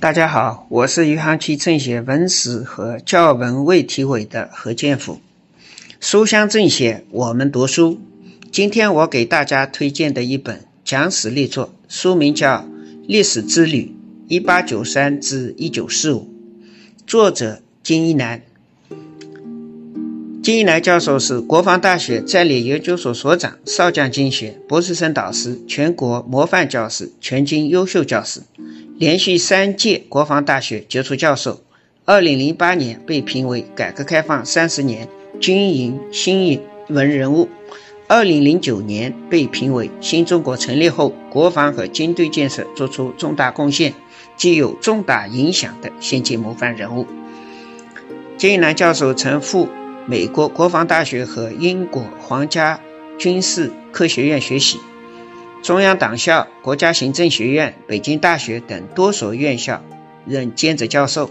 大家好，我是余杭区政协文史和教文卫体委的何建甫。书香政协，我们读书。今天我给大家推荐的一本讲史力作，书名叫《历史之旅：一八九三至一九四五》，作者金一南。金一南教授是国防大学战略研究所所长、少将军学博士生导师、全国模范教师、全军优秀教师。连续三届国防大学杰出教授，二零零八年被评为改革开放三十年军营新闻人物，二零零九年被评为新中国成立后国防和军队建设作出重大贡献、具有重大影响的先进模范人物。金一南教授曾赴美国国防大学和英国皇家军事科学院学习。中央党校、国家行政学院、北京大学等多所院校任兼职教授，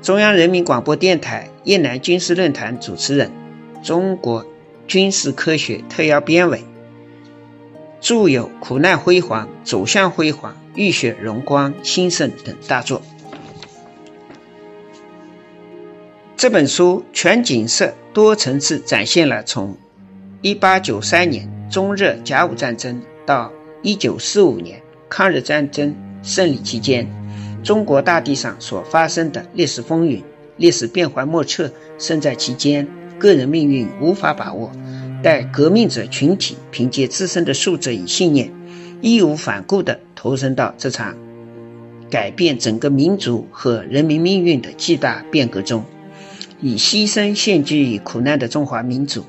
中央人民广播电台越南军事论坛主持人，中国军事科学特邀编委，著有《苦难辉煌》《走向辉煌》《浴血荣光》《兴盛》等大作。这本书全景色、多层次展现了从1893年中日甲午战争。到一九四五年抗日战争胜利期间，中国大地上所发生的历史风云、历史变幻莫测，身在其间，个人命运无法把握。待革命者群体凭借自身的素质与信念，义无反顾地投身到这场改变整个民族和人民命运的巨大变革中，以牺牲献祭于苦难的中华民族，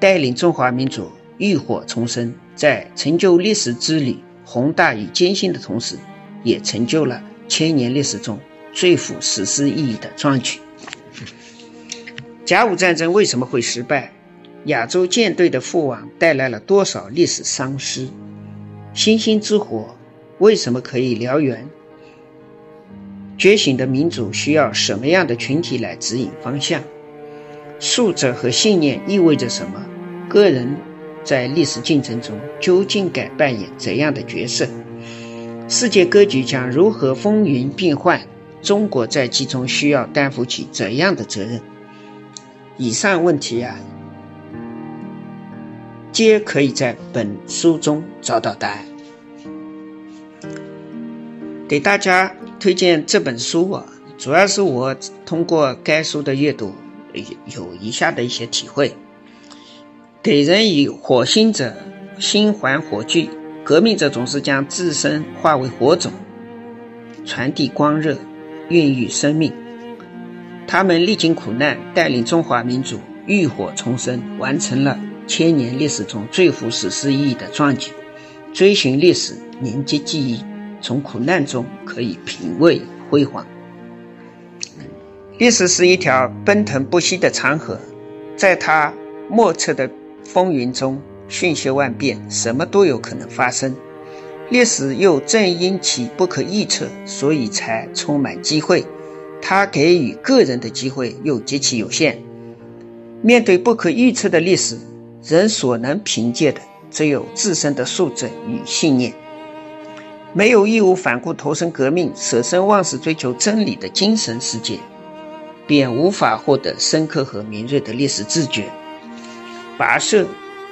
带领中华民族浴火重生。在成就历史之旅宏大与艰辛的同时，也成就了千年历史中最富史诗意义的壮举。甲午战争为什么会失败？亚洲舰队的覆亡带来了多少历史丧失？星星之火为什么可以燎原？觉醒的民主需要什么样的群体来指引方向？素质和信念意味着什么？个人。在历史进程中，究竟该扮演怎样的角色？世界格局将如何风云变幻？中国在其中需要担负起怎样的责任？以上问题啊，皆可以在本书中找到答案。给大家推荐这本书啊，主要是我通过该书的阅读，有以下的一些体会。给人以火星者心怀火炬，革命者总是将自身化为火种，传递光热，孕育生命。他们历经苦难，带领中华民族浴火重生，完成了千年历史中最富史诗意义的壮举。追寻历史，凝结记忆，从苦难中可以品味辉煌。历史是一条奔腾不息的长河，在它莫测的。风云中瞬息万变，什么都有可能发生。历史又正因其不可预测，所以才充满机会。它给予个人的机会又极其有限。面对不可预测的历史，人所能凭借的只有自身的素质与信念。没有义无反顾投身革命、舍生忘死追求真理的精神世界，便无法获得深刻和敏锐的历史自觉。跋涉、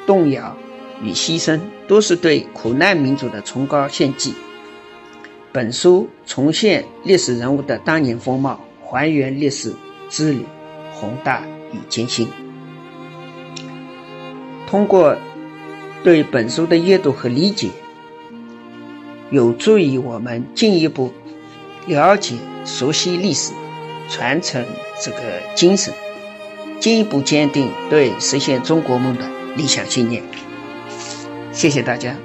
动摇与牺牲，都是对苦难民族的崇高献祭。本书重现历史人物的当年风貌，还原历史之旅宏大与艰辛。通过对本书的阅读和理解，有助于我们进一步了解、熟悉历史，传承这个精神。进一步坚定对实现中国梦的理想信念。谢谢大家。